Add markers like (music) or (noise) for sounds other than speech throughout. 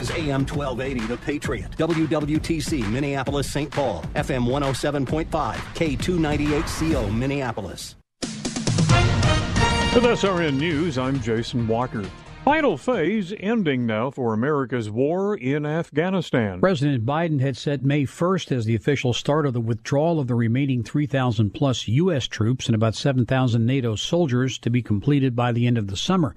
Is AM 1280 The Patriot, WWTC Minneapolis St. Paul, FM 107.5, K298CO Minneapolis. With SRN News, I'm Jason Walker. Final phase ending now for America's war in Afghanistan. President Biden had set May 1st as the official start of the withdrawal of the remaining 3,000 plus U.S. troops and about 7,000 NATO soldiers to be completed by the end of the summer.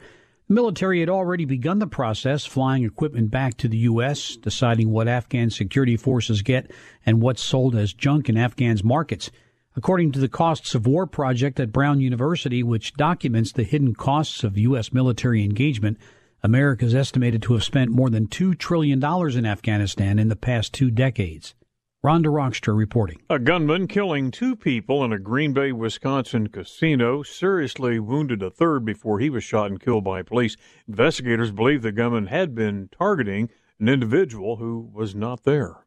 The military had already begun the process, flying equipment back to the U.S., deciding what Afghan security forces get and what's sold as junk in Afghan's markets. According to the Costs of War Project at Brown University, which documents the hidden costs of U.S. military engagement, America is estimated to have spent more than $2 trillion in Afghanistan in the past two decades. Rhonda Rockstra reporting. A gunman killing two people in a Green Bay, Wisconsin casino seriously wounded a third before he was shot and killed by police. Investigators believe the gunman had been targeting an individual who was not there.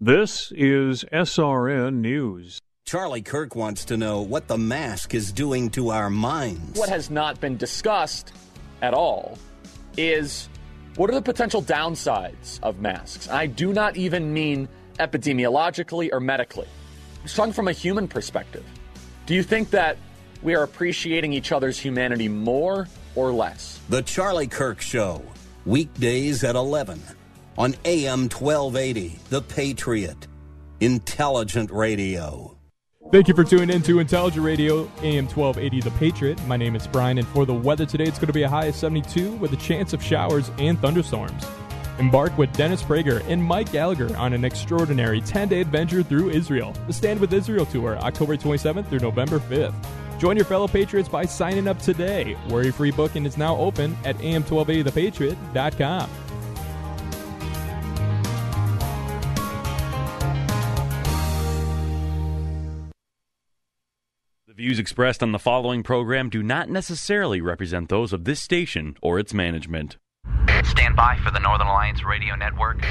This is SRN News. Charlie Kirk wants to know what the mask is doing to our minds. What has not been discussed at all is what are the potential downsides of masks? I do not even mean epidemiologically or medically. I'm talking from a human perspective. Do you think that we are appreciating each other's humanity more or less? The Charlie Kirk Show, weekdays at 11 on AM 1280, The Patriot. Intelligent Radio. Thank you for tuning in to Intelligent Radio, AM 1280 The Patriot. My name is Brian, and for the weather today, it's going to be a high of 72 with a chance of showers and thunderstorms. Embark with Dennis Prager and Mike Gallagher on an extraordinary 10 day adventure through Israel. The Stand with Israel Tour, October 27th through November 5th. Join your fellow Patriots by signing up today. Worry free booking is now open at am1280thepatriot.com. The views expressed on the following program do not necessarily represent those of this station or its management. Stand by for the Northern Alliance Radio Network.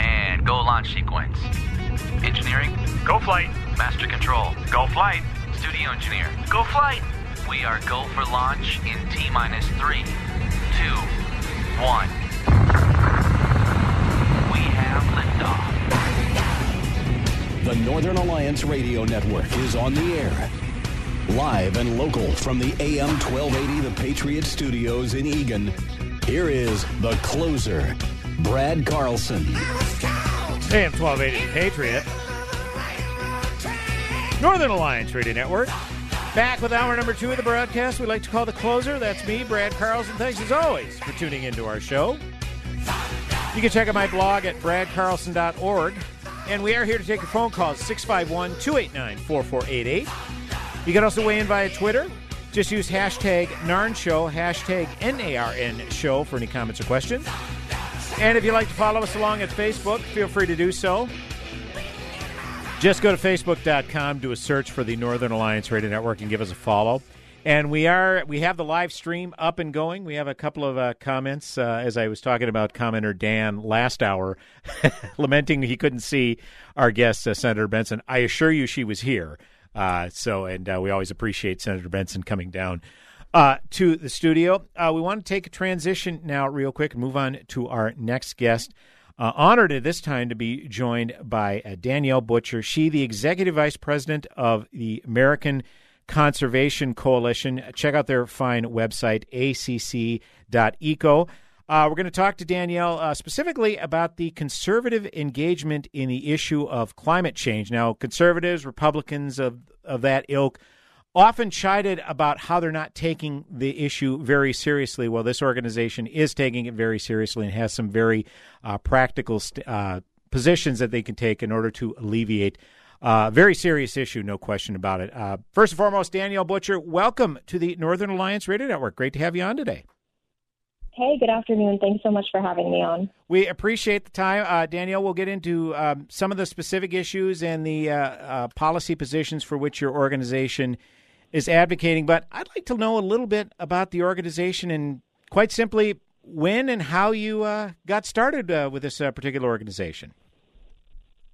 And go launch sequence. Engineering? Go flight. Master control? Go flight. Studio engineer? Go flight. We are go for launch in T minus three, two, one. We have liftoff. The Northern Alliance Radio Network is on the air. Live and local from the AM 1280 The Patriot Studios in Eagan, here is the closer, Brad Carlson. AM 1280 The Patriot. Northern Alliance Radio Network. Back with hour number two of the broadcast We'd like to call the closer. That's me, Brad Carlson. Thanks as always for tuning into our show. You can check out my blog at bradcarlson.org. And we are here to take your phone calls 651 289 4488. You can also weigh in via Twitter. Just use hashtag NARN Show, hashtag N-A-R-N Show for any comments or questions. And if you'd like to follow us along at Facebook, feel free to do so. Just go to facebook.com, do a search for the Northern Alliance Radio Network, and give us a follow. And we are we have the live stream up and going. We have a couple of uh, comments uh, as I was talking about commenter Dan last hour, (laughs) lamenting he couldn't see our guest uh, Senator Benson. I assure you, she was here. Uh, so, and uh, we always appreciate Senator Benson coming down uh, to the studio. Uh, we want to take a transition now, real quick, and move on to our next guest. Uh, honored at this time to be joined by uh, Danielle Butcher. She, the executive vice president of the American Conservation Coalition. Check out their fine website, acc.eco. Uh, we're going to talk to Danielle uh, specifically about the conservative engagement in the issue of climate change. Now, conservatives, Republicans of, of that ilk, often chided about how they're not taking the issue very seriously. Well, this organization is taking it very seriously and has some very uh, practical st- uh, positions that they can take in order to alleviate a uh, very serious issue, no question about it. Uh, first and foremost, Danielle Butcher, welcome to the Northern Alliance Radio Network. Great to have you on today. Hey, good afternoon. Thanks so much for having me on. We appreciate the time. Uh, Danielle, we'll get into um, some of the specific issues and the uh, uh, policy positions for which your organization is advocating, but I'd like to know a little bit about the organization and, quite simply, when and how you uh, got started uh, with this uh, particular organization.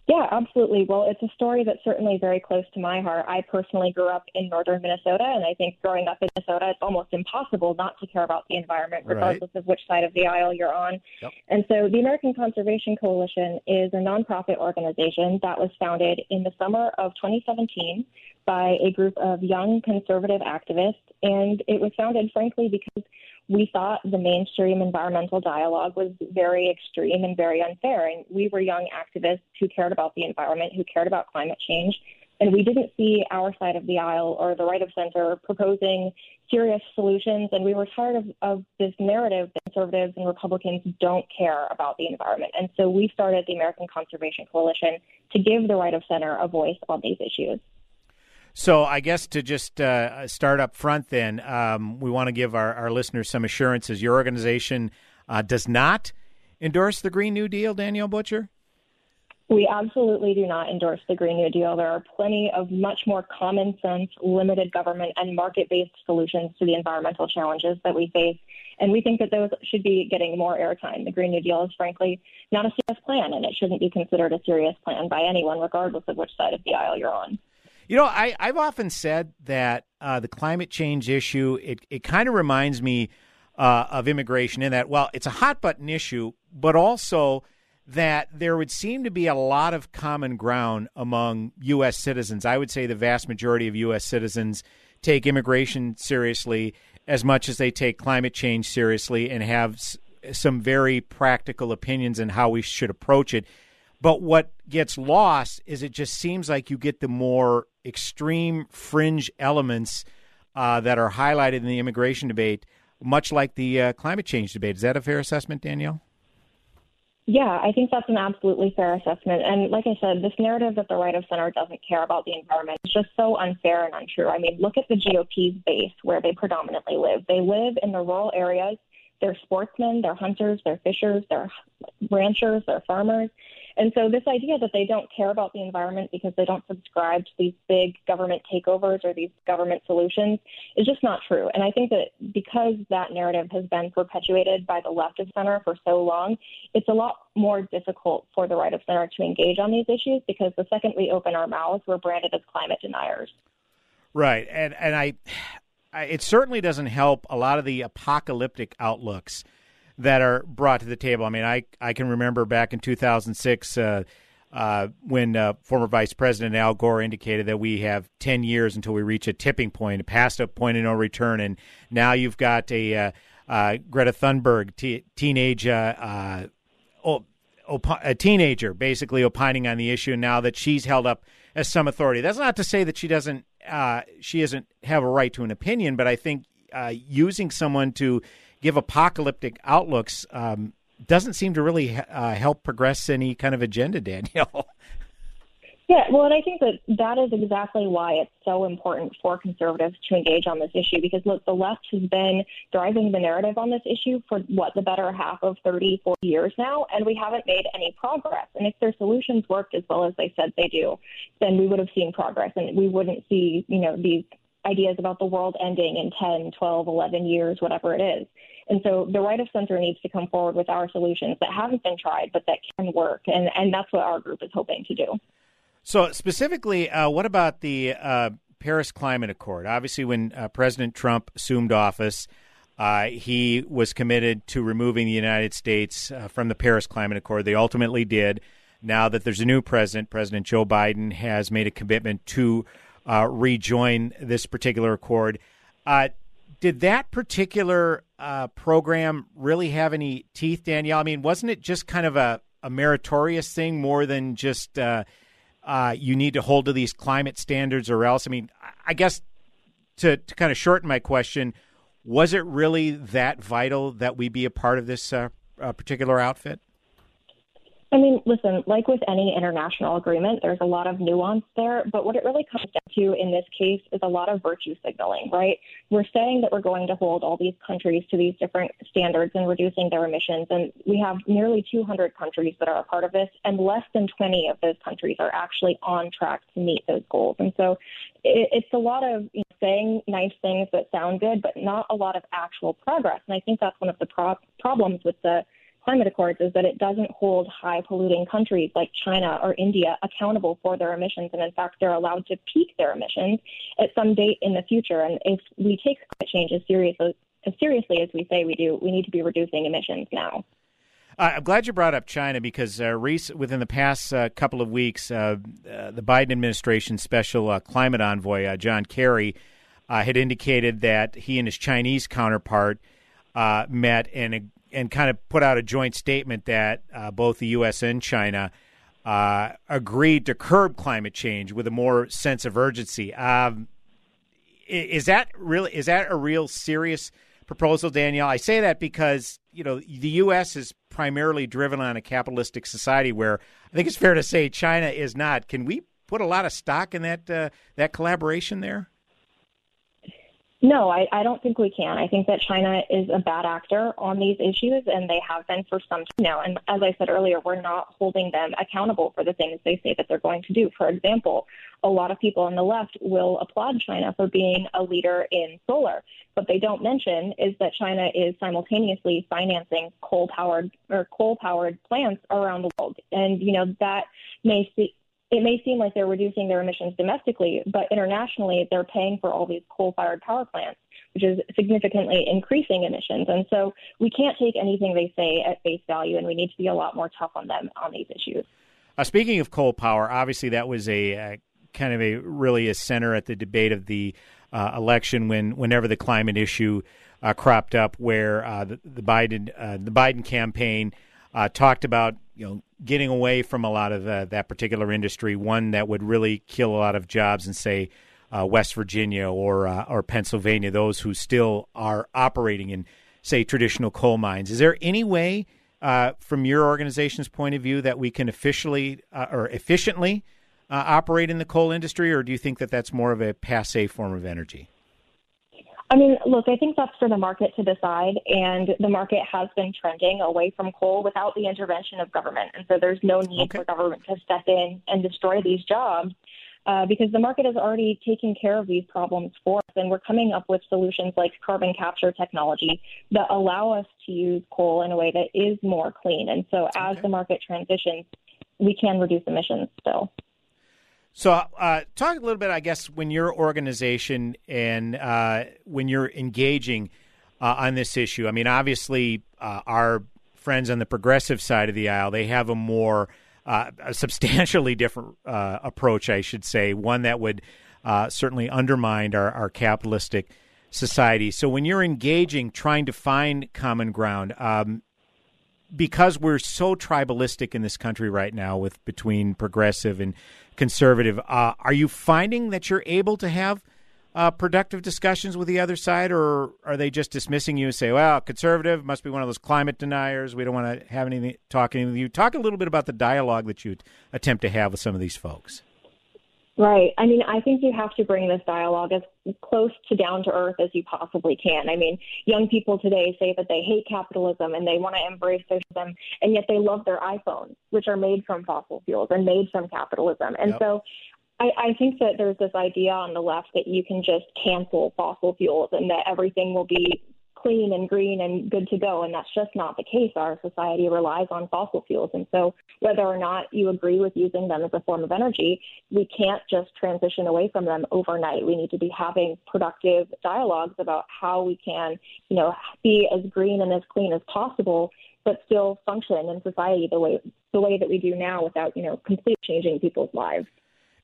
Yeah, absolutely. Well, it's a story that's certainly very close to my heart. I personally grew up in northern Minnesota, and I think growing up in Minnesota, it's almost impossible not to care about the environment, regardless right. of which side of the aisle you're on. Yep. And so, the American Conservation Coalition is a nonprofit organization that was founded in the summer of 2017 by a group of young conservative activists. And it was founded, frankly, because we thought the mainstream environmental dialogue was very extreme and very unfair. And we were young activists who cared about the environment, who cared about climate change. And we didn't see our side of the aisle or the right of center proposing serious solutions. And we were tired of, of this narrative that conservatives and Republicans don't care about the environment. And so we started the American Conservation Coalition to give the right of center a voice on these issues. So I guess to just uh, start up front, then um, we want to give our, our listeners some assurances. Your organization uh, does not endorse the Green New Deal, Danielle Butcher. We absolutely do not endorse the Green New Deal. There are plenty of much more common sense, limited government, and market based solutions to the environmental challenges that we face. And we think that those should be getting more airtime. The Green New Deal is frankly not a serious plan, and it shouldn't be considered a serious plan by anyone, regardless of which side of the aisle you're on. You know, I, I've often said that uh, the climate change issue, it, it kind of reminds me uh, of immigration in that, well, it's a hot button issue, but also that there would seem to be a lot of common ground among U.S. citizens. I would say the vast majority of U.S. citizens take immigration seriously as much as they take climate change seriously and have s- some very practical opinions on how we should approach it. But what gets lost is it just seems like you get the more extreme fringe elements uh, that are highlighted in the immigration debate, much like the uh, climate change debate. Is that a fair assessment, Danielle? Yeah, I think that's an absolutely fair assessment. And like I said, this narrative that the right of center doesn't care about the environment is just so unfair and untrue. I mean, look at the GOP's base where they predominantly live. They live in the rural areas. They're sportsmen, they're hunters, they're fishers, they're ranchers, they're farmers. And so this idea that they don't care about the environment because they don't subscribe to these big government takeovers or these government solutions is just not true. And I think that because that narrative has been perpetuated by the left of center for so long, it's a lot more difficult for the right of center to engage on these issues because the second we open our mouths, we're branded as climate deniers. Right. And and I, it certainly doesn't help a lot of the apocalyptic outlooks that are brought to the table. I mean, I I can remember back in 2006 uh, uh, when uh, former Vice President Al Gore indicated that we have 10 years until we reach a tipping point, past a point of no return, and now you've got a uh, uh, Greta Thunberg, t- teenage. Uh, oh, a teenager basically opining on the issue now that she's held up as some authority. That's not to say that she doesn't she doesn't have a right to an opinion, but I think using someone to give apocalyptic outlooks um, doesn't seem to really uh, help progress any kind of agenda, Danielle. (laughs) Yeah, well, and I think that that is exactly why it's so important for conservatives to engage on this issue because, look, the left has been driving the narrative on this issue for what, the better half of 30, 40 years now, and we haven't made any progress. And if their solutions worked as well as they said they do, then we would have seen progress and we wouldn't see, you know, these ideas about the world ending in 10, 12, 11 years, whatever it is. And so the right of center needs to come forward with our solutions that haven't been tried, but that can work. And, and that's what our group is hoping to do. So, specifically, uh, what about the uh, Paris Climate Accord? Obviously, when uh, President Trump assumed office, uh, he was committed to removing the United States uh, from the Paris Climate Accord. They ultimately did. Now that there's a new president, President Joe Biden has made a commitment to uh, rejoin this particular accord. Uh, did that particular uh, program really have any teeth, Danielle? I mean, wasn't it just kind of a, a meritorious thing more than just uh, uh, you need to hold to these climate standards or else? I mean, I guess to, to kind of shorten my question, was it really that vital that we be a part of this uh, particular outfit? I mean, listen, like with any international agreement, there's a lot of nuance there, but what it really comes down to in this case is a lot of virtue signaling, right? We're saying that we're going to hold all these countries to these different standards and reducing their emissions, and we have nearly 200 countries that are a part of this, and less than 20 of those countries are actually on track to meet those goals. And so it, it's a lot of you know, saying nice things that sound good, but not a lot of actual progress. And I think that's one of the pro- problems with the climate accords is that it doesn't hold high polluting countries like China or India accountable for their emissions. And in fact, they're allowed to peak their emissions at some date in the future. And if we take climate change as seriously, as seriously as we say we do, we need to be reducing emissions now. Uh, I'm glad you brought up China because uh, within the past uh, couple of weeks, uh, uh, the Biden administration special uh, climate envoy, John Kerry, had indicated that he and his Chinese counterpart met and and kind of put out a joint statement that uh, both the U.S. and China uh, agreed to curb climate change with a more sense of urgency. Um, is that really is that a real serious proposal, Danielle? I say that because you know the U.S. is primarily driven on a capitalistic society, where I think it's fair to say China is not. Can we put a lot of stock in that uh, that collaboration there? No, I, I don't think we can. I think that China is a bad actor on these issues, and they have been for some time now. And as I said earlier, we're not holding them accountable for the things they say that they're going to do. For example, a lot of people on the left will applaud China for being a leader in solar. What they don't mention is that China is simultaneously financing coal powered or coal powered plants around the world. And, you know, that may see, it may seem like they're reducing their emissions domestically, but internationally, they're paying for all these coal fired power plants, which is significantly increasing emissions. And so we can't take anything they say at face value, and we need to be a lot more tough on them on these issues. Uh, speaking of coal power, obviously that was a uh, kind of a really a center at the debate of the uh, election when whenever the climate issue uh, cropped up, where uh, the, the, Biden the Biden campaign talked about you know getting away from a lot of the, that particular industry, one that would really kill a lot of jobs in say uh, West Virginia or uh, or Pennsylvania, those who still are operating in say traditional coal mines. Is there any way, uh, from your organization's point of view, that we can officially uh, or efficiently uh, operate in the coal industry, or do you think that that's more of a passe form of energy? I mean, look, I think that's for the market to decide, and the market has been trending away from coal without the intervention of government. And so there's no need okay. for government to step in and destroy these jobs uh, because the market is already taking care of these problems for us. And we're coming up with solutions like carbon capture technology that allow us to use coal in a way that is more clean. And so as okay. the market transitions, we can reduce emissions still. So, uh, talk a little bit, I guess, when your organization and uh, when you're engaging uh, on this issue. I mean, obviously, uh, our friends on the progressive side of the aisle they have a more uh, a substantially different uh, approach, I should say, one that would certainly undermine our, our, capitalistic society. So, when you're engaging, trying to find common ground. Um, because we're so tribalistic in this country right now with between progressive and conservative. Uh, are you finding that you're able to have uh, productive discussions with the other side, or are they just dismissing you and say, "Well, conservative must be one of those climate deniers. We don't want to have anything talking with you." Talk a little bit about the dialogue that you attempt to have with some of these folks. Right. I mean, I think you have to bring this dialogue as close to down to earth as you possibly can. I mean, young people today say that they hate capitalism and they want to embrace socialism, and yet they love their iPhones, which are made from fossil fuels and made from capitalism. And yep. so I, I think that there's this idea on the left that you can just cancel fossil fuels and that everything will be clean and green and good to go. And that's just not the case. Our society relies on fossil fuels. And so, whether or not you agree with using them as a form of energy, we can't just transition away from them overnight. We need to be having productive dialogues about how we can, you know, be as green and as clean as possible, but still function in society the way the way that we do now without, you know, completely changing people's lives.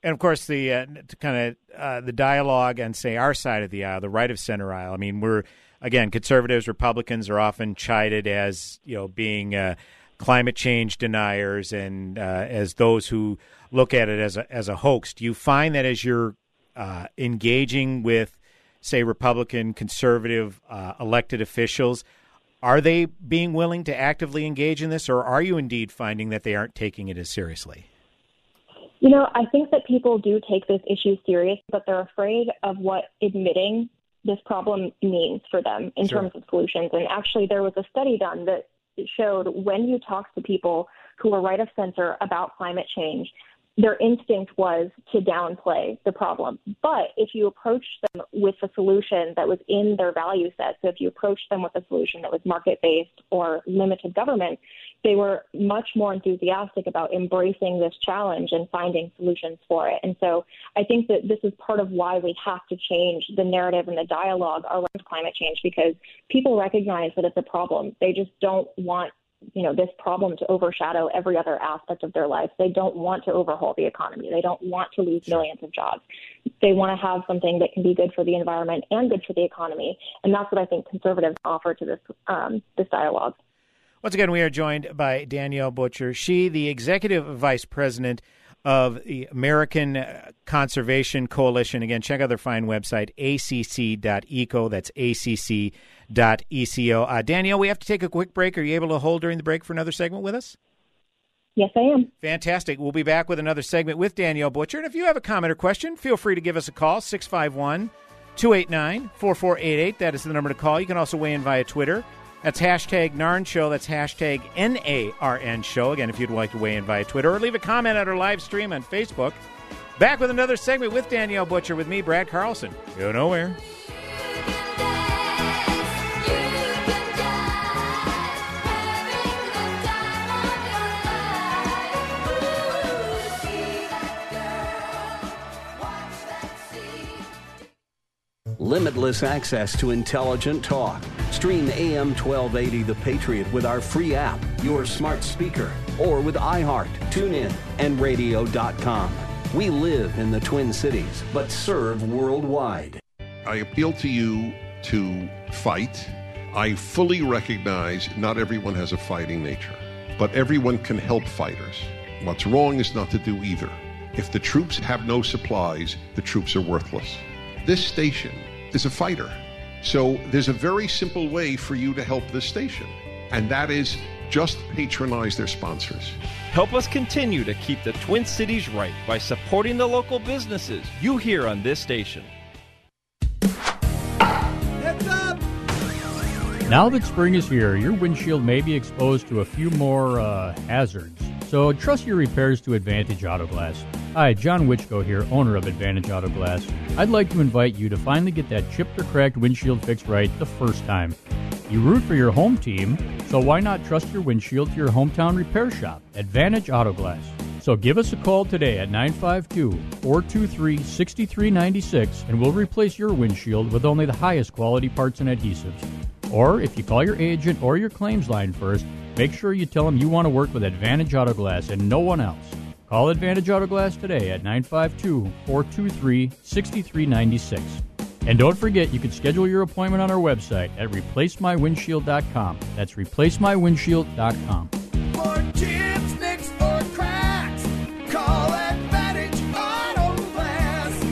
And of course, the uh, kind of uh, the dialogue and say our side of the aisle, the right of center aisle. I mean, we're again, conservatives, Republicans are often chided as you know being uh, climate change deniers and uh, as those who look at it as a as a hoax. Do you find that as you're uh, engaging with, say, Republican, conservative uh, elected officials, Are they being willing to actively engage in this, or are you indeed finding that they aren't taking it as seriously? You know, I think that people do take this issue serious, but they're afraid of what admitting this problem means for them in Sure. terms of solutions. And actually, there was a study done that showed when you talk to people who are right of center about climate change, their instinct was to downplay the problem. But if you approach them with a solution that was in their value set, so if you approached them with a solution that was market based or limited government, they were much more enthusiastic about embracing this challenge and finding solutions for it. And so I think that this is part of why we have to change the narrative and the dialogue around climate change because people recognize that it's a problem. They just don't want you know this problem to overshadow every other aspect of their life. They don't want to overhaul the economy. They don't want to lose millions of jobs. They want to have something that can be good for the environment and good for the economy, and that's what I think conservatives offer to this um, this dialogue. Once again, we are joined by Danielle Butcher. She, the executive vice president of the American Conservation Coalition. Again, check out their fine website, acc.eco. That's acc.eco. Uh, Danielle, we have to take a quick break. Are you able to hold during the break for another segment with us? Yes, I am. Fantastic. We'll be back with another segment with Danielle Butcher. And if you have a comment or question, feel free to give us a call, 651 289 4488. That is the number to call. You can also weigh in via Twitter. That's hashtag NARN Show. That's hashtag N A R N Show. Again, if you'd like to weigh in via Twitter or leave a comment at our live stream on Facebook. Back with another segment with Danielle Butcher with me, Brad Carlson. Go nowhere. Limitless access to intelligent talk. Stream AM 1280 The Patriot with our free app, your smart speaker, or with iHeart, TuneIn, and radio.com. We live in the Twin Cities, but serve worldwide. I appeal to you to fight. I fully recognize not everyone has a fighting nature, but everyone can help fighters. What's wrong is not to do either. If the troops have no supplies, the troops are worthless. This station is a fighter. So there's a very simple way for you to help this station, and that is just patronize their sponsors. Help us continue to keep the Twin Cities right by supporting the local businesses you hear on this station. Now that spring is here, your windshield may be exposed to a few more uh, hazards. So trust your repairs to Advantage Auto Glass. Hi, John Witchko here, owner of Advantage Auto Glass. I'd like to invite you to finally get that chipped or cracked windshield fixed right the first time. You root for your home team, so why not trust your windshield to your hometown repair shop, Advantage Auto Glass? So give us a call today at 952 423 6396 and we'll replace your windshield with only the highest quality parts and adhesives. Or if you call your agent or your claims line first, make sure you tell them you want to work with Advantage Auto Glass and no one else. Call Advantage Auto Glass today at 952 423 6396. And don't forget, you can schedule your appointment on our website at replacemywindshield.com. That's replacemywindshield.com. For chips, nicks, or cracks, call Advantage Auto Glass.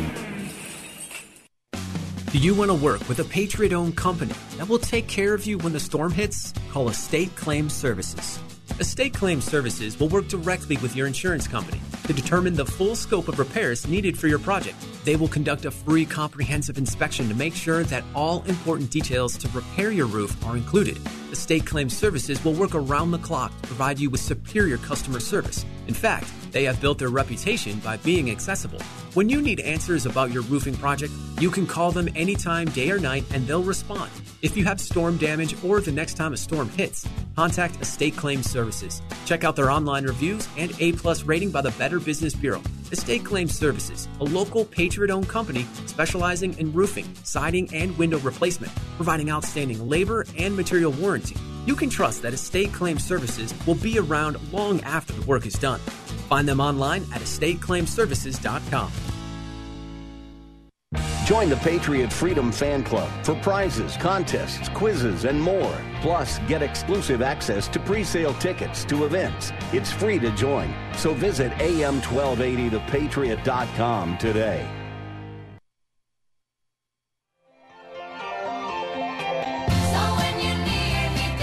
Do you want to work with a Patriot owned company that will take care of you when the storm hits? Call Estate Claim Services. Estate Claim Services will work directly with your insurance company to determine the full scope of repairs needed for your project. They will conduct a free comprehensive inspection to make sure that all important details to repair your roof are included. Estate Claim Services will work around the clock to provide you with superior customer service. In fact, they have built their reputation by being accessible. When you need answers about your roofing project, you can call them anytime, day or night, and they'll respond. If you have storm damage or the next time a storm hits, contact Estate Claim Services. Check out their online reviews and A plus rating by the Better Business Bureau. Estate Claim Services, a local Patriot owned company specializing in roofing, siding, and window replacement, providing outstanding labor and material warranty. You can trust that Estate Claim Services will be around long after the work is done. Find them online at estateclaimservices.com. Join the Patriot Freedom Fan Club for prizes, contests, quizzes, and more. Plus, get exclusive access to pre-sale tickets to events. It's free to join. So visit am1280thepatriot.com today. So when you're near me,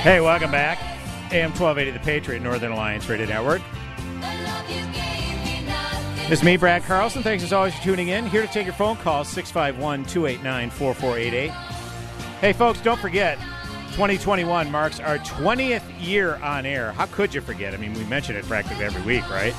Hey, welcome back. AM 1280, the Patriot Northern Alliance Radio Network. It's me, Brad Carlson. Thanks as always for tuning in. Here to take your phone calls, 651 289 4488. Hey, folks, don't forget, 2021 marks our 20th year on air. How could you forget? I mean, we mention it practically every week, right?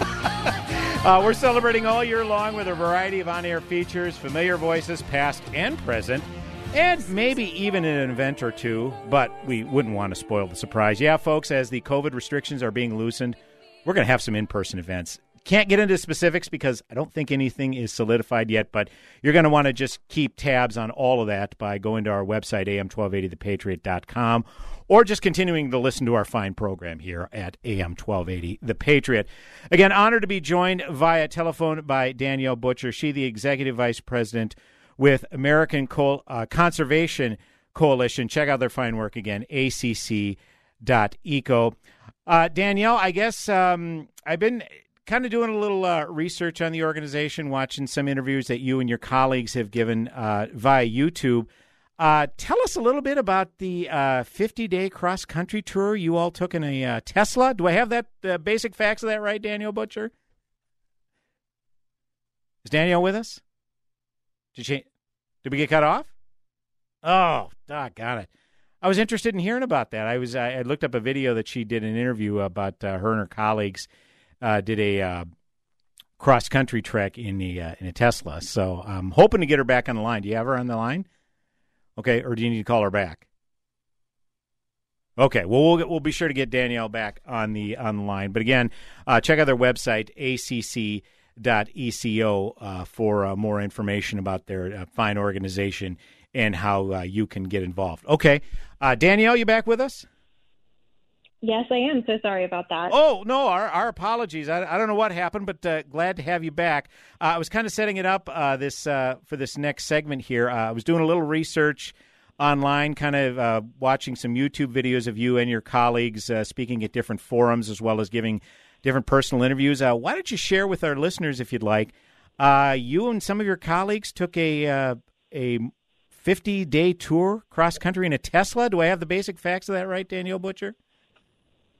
(laughs) uh, we're celebrating all year long with a variety of on air features, familiar voices, past and present, and maybe even an event or two, but we wouldn't want to spoil the surprise. Yeah, folks, as the COVID restrictions are being loosened, we're going to have some in person events. Can't get into specifics because I don't think anything is solidified yet, but you're going to want to just keep tabs on all of that by going to our website, am1280thepatriot.com, or just continuing to listen to our fine program here at AM 1280 The Patriot. Again, honored to be joined via telephone by Danielle Butcher. She, the Executive Vice President with American Col- uh, Conservation Coalition. Check out their fine work again, acc.eco. Uh, Danielle, I guess um, I've been kind of doing a little uh, research on the organization, watching some interviews that you and your colleagues have given uh, via YouTube. Uh, tell us a little bit about the 50 day cross country tour you all took in a uh, Tesla. Do I have that uh, basic facts of that right, Daniel Butcher? Is Daniel with us? Did she? Did we get cut off? Oh, got it. I was interested in hearing about that. I was I looked up a video that she did an interview about uh, her and her colleagues uh, did a uh, cross country trek in the uh, in a Tesla. So I'm hoping to get her back on the line. Do you have her on the line? Okay, or do you need to call her back? Okay, well we'll we'll be sure to get Danielle back on the on the line. But again, uh, check out their website acc.eco uh, for uh, more information about their fine organization and how you can get involved. Okay, Danielle, you back with us? Yes, I am. So sorry about that. Oh no, our our apologies. I, I don't know what happened, but uh, glad to have you back. Uh, I was kind of setting it up uh, this uh, for this next segment here. Uh, I was doing a little research online, kind of uh, watching some YouTube videos of you and your colleagues speaking at different forums, as well as giving different personal interviews. why don't you share with our listeners, if you'd like? you and some of your colleagues took a a 50 day tour cross country in a Tesla. Do I have the basic facts of that right, Danielle Butcher?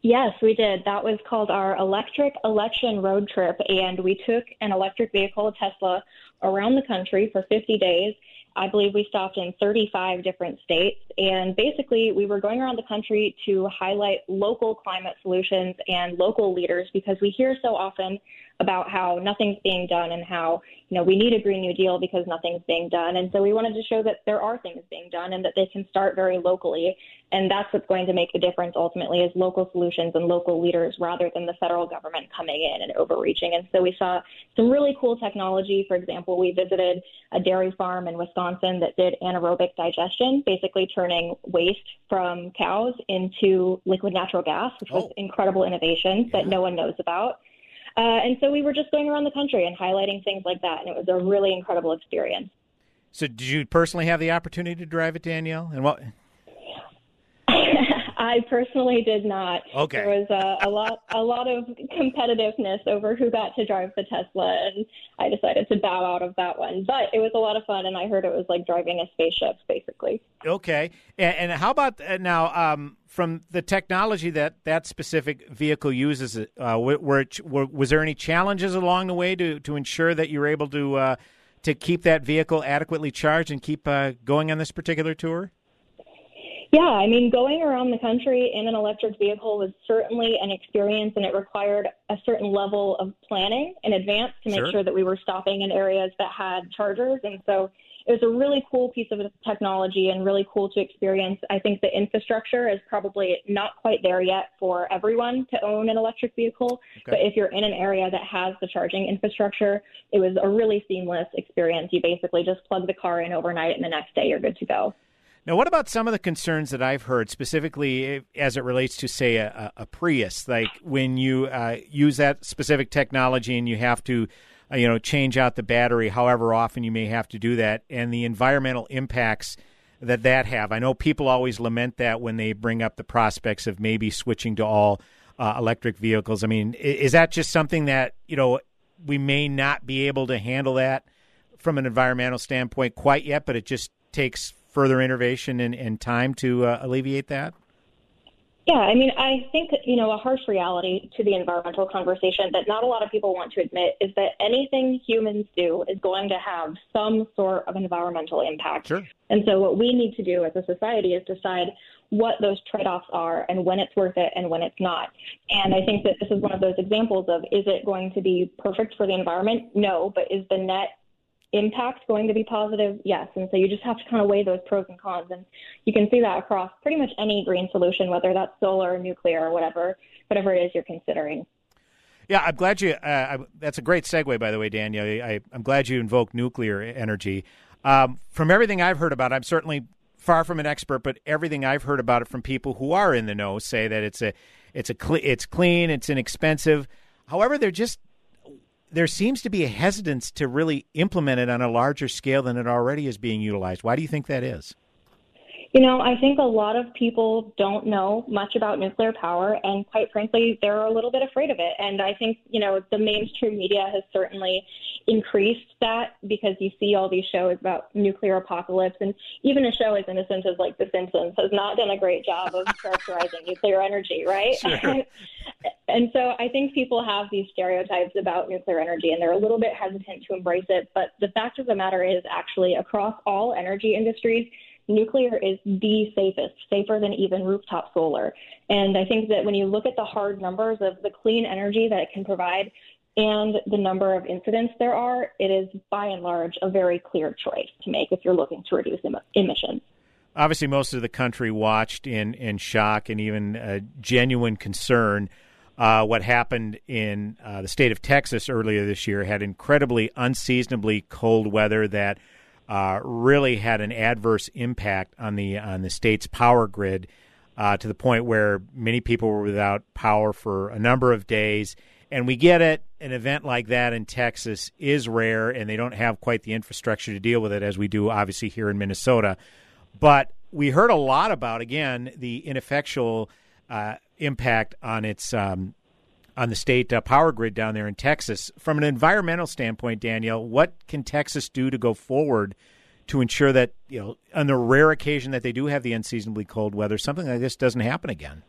Yes, we did. That was called our electric election road trip, and we took an electric vehicle, a Tesla, around the country for 50 days. I believe we stopped in 35 different states, and basically we were going around the country to highlight local climate solutions and local leaders because we hear so often about how nothing's being done and how you know we need a green new deal because nothing's being done. And so we wanted to show that there are things being done and that they can start very locally. And that's what's going to make the difference ultimately is local solutions and local leaders rather than the federal government coming in and overreaching. And so we saw some really cool technology. For example we visited a dairy farm in Wisconsin that did anaerobic digestion basically turning waste from cows into liquid natural gas which was Oh. incredible innovation that no one knows about uh, and so we were just going around the country and highlighting things like that, and it was a really incredible experience. So, did you personally have the opportunity to drive it, Danielle? And what? I personally did not. Okay. There was a, a lot, a lot of competitiveness over who got to drive the Tesla, and I decided to bow out of that one. But it was a lot of fun, and I heard it was like driving a spaceship, basically. Okay. And, and how about uh, now um, from the technology that that specific vehicle uses? Uh, were, were, were was there any challenges along the way to to ensure that you were able to uh, to keep that vehicle adequately charged and keep uh, going on this particular tour? Yeah, I mean, going around the country in an electric vehicle was certainly an experience, and it required a certain level of planning in advance to make Sure. sure that we were stopping in areas that had chargers. And so it was a really cool piece of technology and really cool to experience. I think the infrastructure is probably not quite there yet for everyone to own an electric vehicle. But if you're in an area that has the charging infrastructure, it was a really seamless experience. You basically just plug the car in overnight, and the next day you're good to go. Now, what about some of the concerns that I've heard, specifically eh, as it relates to, say, a, a Prius? Like when you uh, use that specific technology and you have to, uh, you know, change out the battery, however often you may have to do that, and the environmental impacts that that have. I know people always lament that when they bring up the prospects of maybe switching to all uh, electric vehicles. I mean, is that just something that you know we may not be able to handle that from an environmental standpoint quite yet, but it just takes further innovation and, and time to uh, alleviate that? Yeah, I mean, I think, you know, a harsh reality to the environmental conversation that not a lot of people want to admit is that anything humans do is going to have some sort of environmental impact. Sure. And so what we need to do as a society is decide what those trade-offs are and when it's worth it and when it's not. And I think that this is one of those examples of is it going to be perfect for the environment? No, but is the net impact going to be positive? Yes. And so you just have to kind of weigh those pros and cons. And you can see that across pretty much any green solution, whether that's solar, or nuclear, or whatever, whatever it is you're considering. Yeah, I'm glad you. Uh, I, that's a great segue, by the way, Daniel. I, I'm glad you invoked nuclear energy. Um, from everything I've heard about, I'm certainly far from an expert, but everything I've heard about it from people who are in the know say that it's a, it's a, cle- it's clean, it's inexpensive. However, they're just there seems to be a hesitance to really implement it on a larger scale than it already is being utilized. Why do you think that is? You know, I think a lot of people don't know much about nuclear power, and quite frankly, they're a little bit afraid of it. And I think, you know, the mainstream media has certainly increased that because you see all these shows about nuclear apocalypse, and even a show as innocent as like The Simpsons has not done a great job of (laughs) characterizing nuclear energy, right? Sure. (laughs) and so I think people have these stereotypes about nuclear energy, and they're a little bit hesitant to embrace it. But the fact of the matter is, actually, across all energy industries, nuclear is the safest, safer than even rooftop solar. And I think that when you look at the hard numbers of the clean energy that it can provide and the number of incidents there are, it is by and large a very clear choice to make if you're looking to reduce em- emissions. Obviously, most of the country watched in, in shock and even uh, genuine concern. Uh, what happened in uh, the state of Texas earlier this year had incredibly unseasonably cold weather that uh, really had an adverse impact on the on the state's power grid uh, to the point where many people were without power for a number of days. And we get it. An event like that in Texas is rare, and they don't have quite the infrastructure to deal with it as we do, obviously, here in Minnesota. But we heard a lot about again the ineffectual uh, impact on its um, on the state uh, power grid down there in Texas. From an environmental standpoint, Danielle, what can Texas do to go forward to ensure that you know on the rare occasion that they do have the unseasonably cold weather, something like this doesn't happen again?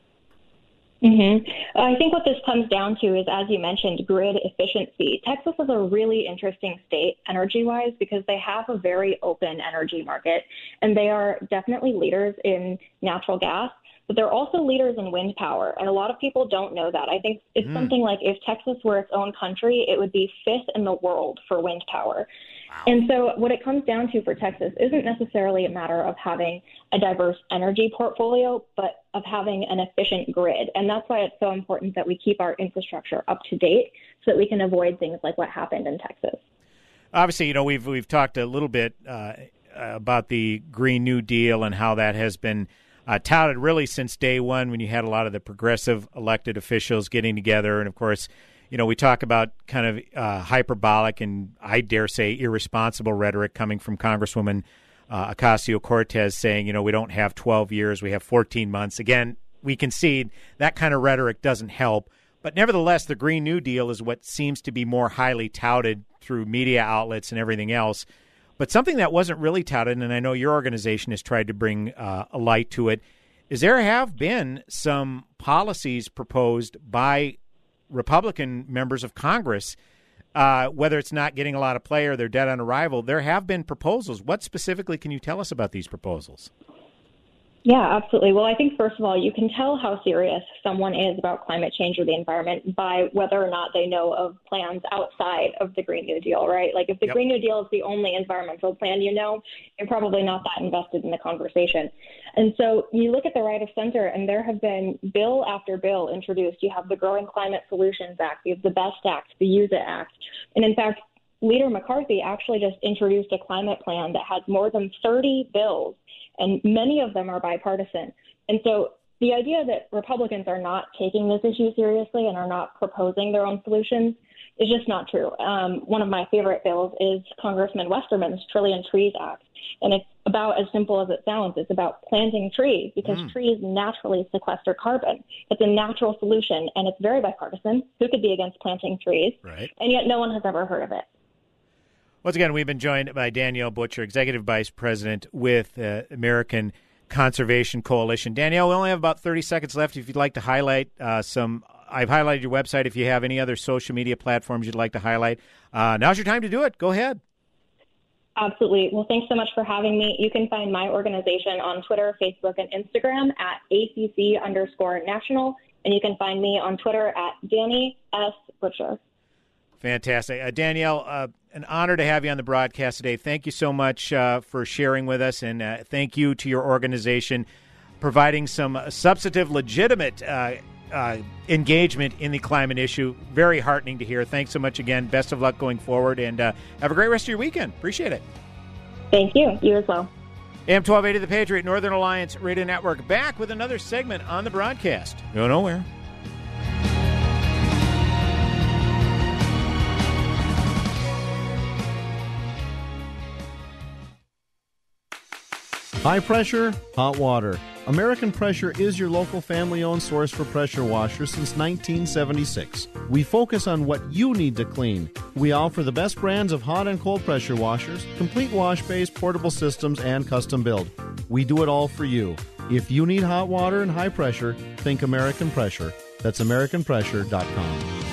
hmm I think what this comes down to is, as you mentioned, grid efficiency. Texas is a really interesting state energy wise because they have a very open energy market and they are definitely leaders in natural gas. But they're also leaders in wind power, and a lot of people don't know that. I think it's Mm. something like if Texas were its own country, it would be fifth in the world for wind power. And so, what it comes down to for Texas isn't necessarily a matter of having a diverse energy portfolio, but of having an efficient grid. And that's why it's so important that we keep our infrastructure up to date so that we can avoid things like what happened in Texas. Obviously, you know we've we've talked a little bit uh, about the Green New Deal and how that has been uh, touted really since day one when you had a lot of the progressive elected officials getting together, and of course, you know we talk about kind of uh, hyperbolic and I dare say irresponsible rhetoric coming from Congresswoman uh, Ocasio Cortez saying, you know, we don't have 12 years, we have 14 months. Again, we concede that kind of rhetoric doesn't help. But nevertheless, the Green New Deal is what seems to be more highly touted through media outlets and everything else. But something that wasn't really touted, and I know your organization has tried to bring uh, a light to it, is there have been some policies proposed by Republican members of Congress, uh, whether it's not getting a lot of play or they're dead on arrival. There have been proposals. What specifically can you tell us about these proposals? Yeah, absolutely. Well, I think first of all, you can tell how serious someone is about climate change or the environment by whether or not they know of plans outside of the Green New Deal, right? Like if the Yep. Green New Deal is the only environmental plan you know, you're probably not that invested in the conversation. And so you look at the right of center, and there have been bill after bill introduced. You have the Growing Climate Solutions Act, you have the BEST Act, the Use It Act, and in fact, Leader McCarthy actually just introduced a climate plan that has more than 30 bills, and many of them are bipartisan. And so the idea that Republicans are not taking this issue seriously and are not proposing their own solutions is just not true. Um, one of my favorite bills is Congressman Westerman's Trillion Trees Act. And it's about as simple as it sounds. It's about planting trees because Mm. trees naturally sequester carbon. It's a natural solution and it's very bipartisan. Who could be against planting trees? Right. And yet no one has ever heard of it. Once again, we've been joined by Danielle Butcher, Executive Vice President with uh, American Conservation Coalition. Danielle, we only have about 30 seconds left. If you'd like to highlight uh, some, I've highlighted your website. If you have any other social media platforms you'd like to highlight, uh, now's your time to do it. Go ahead. Absolutely. Well, thanks so much for having me. You can find my organization on Twitter, Facebook, and Instagram at ACC underscore national. And you can find me on Twitter at Danny S. Butcher. Fantastic. Uh, Danielle, uh, an honor to have you on the broadcast today. Thank you so much uh, for sharing with us, and uh, thank you to your organization providing some substantive, legitimate uh, uh, engagement in the climate issue. Very heartening to hear. Thanks so much again. Best of luck going forward, and have a great rest of your weekend. Appreciate it. Thank you. You as well. AM 1280 The Patriot, Northern Alliance Radio Network, back with another segment on the broadcast. Go nowhere. High pressure, hot water. American Pressure is your local family owned source for pressure washers since 1976. We focus on what you need to clean. We offer the best brands of hot and cold pressure washers, complete wash bays, portable systems, and custom build. We do it all for you. If you need hot water and high pressure, think American Pressure. That's AmericanPressure.com.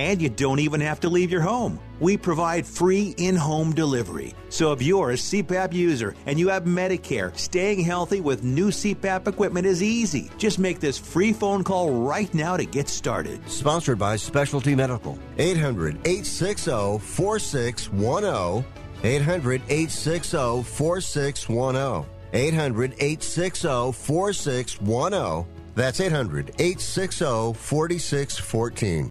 You don't even have to leave your home. We provide free in home delivery. So if you're a CPAP user and you have Medicare, staying healthy with new CPAP equipment is easy. Just make this free phone call right now to get started. Sponsored by Specialty Medical. 800 860 4610. 800 860 4610. 800 860 4610. That's 800 860 4614.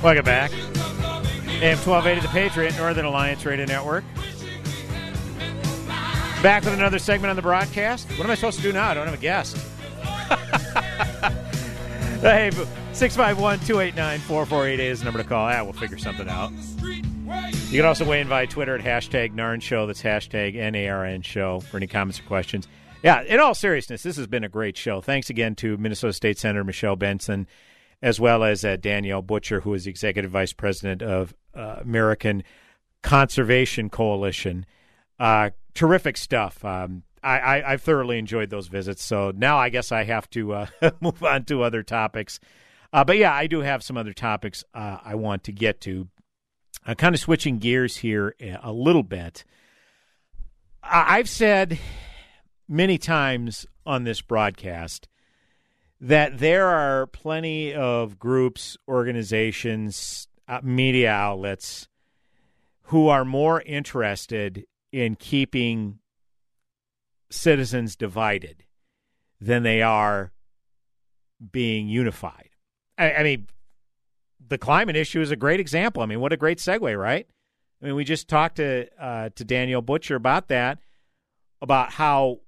Welcome back. AM 1280 The Patriot, Northern Alliance Radio Network. Back with another segment on the broadcast. What am I supposed to do now? I don't have a guest. (laughs) hey, 651 289 4488 is the number to call. Ah, we'll figure something out. You can also weigh in via Twitter at hashtag NARN Show. That's hashtag NARN Show for any comments or questions. Yeah, in all seriousness, this has been a great show. Thanks again to Minnesota State Senator Michelle Benson, as well as uh, Danielle Butcher, who is the Executive Vice President of uh, American Conservation Coalition. Uh, terrific stuff. Um, I, I, I've thoroughly enjoyed those visits. So now I guess I have to uh, (laughs) move on to other topics. Uh, but yeah, I do have some other topics uh, I want to get to. Uh, kind of switching gears here a little bit. I've said many times on this broadcast that there are plenty of groups, organizations, uh, media outlets who are more interested in keeping citizens divided than they are being unified. I, I mean, the climate issue is a great example. I mean, what a great segue, right? I mean, we just talked to uh, to Danielle Butcher about that, about how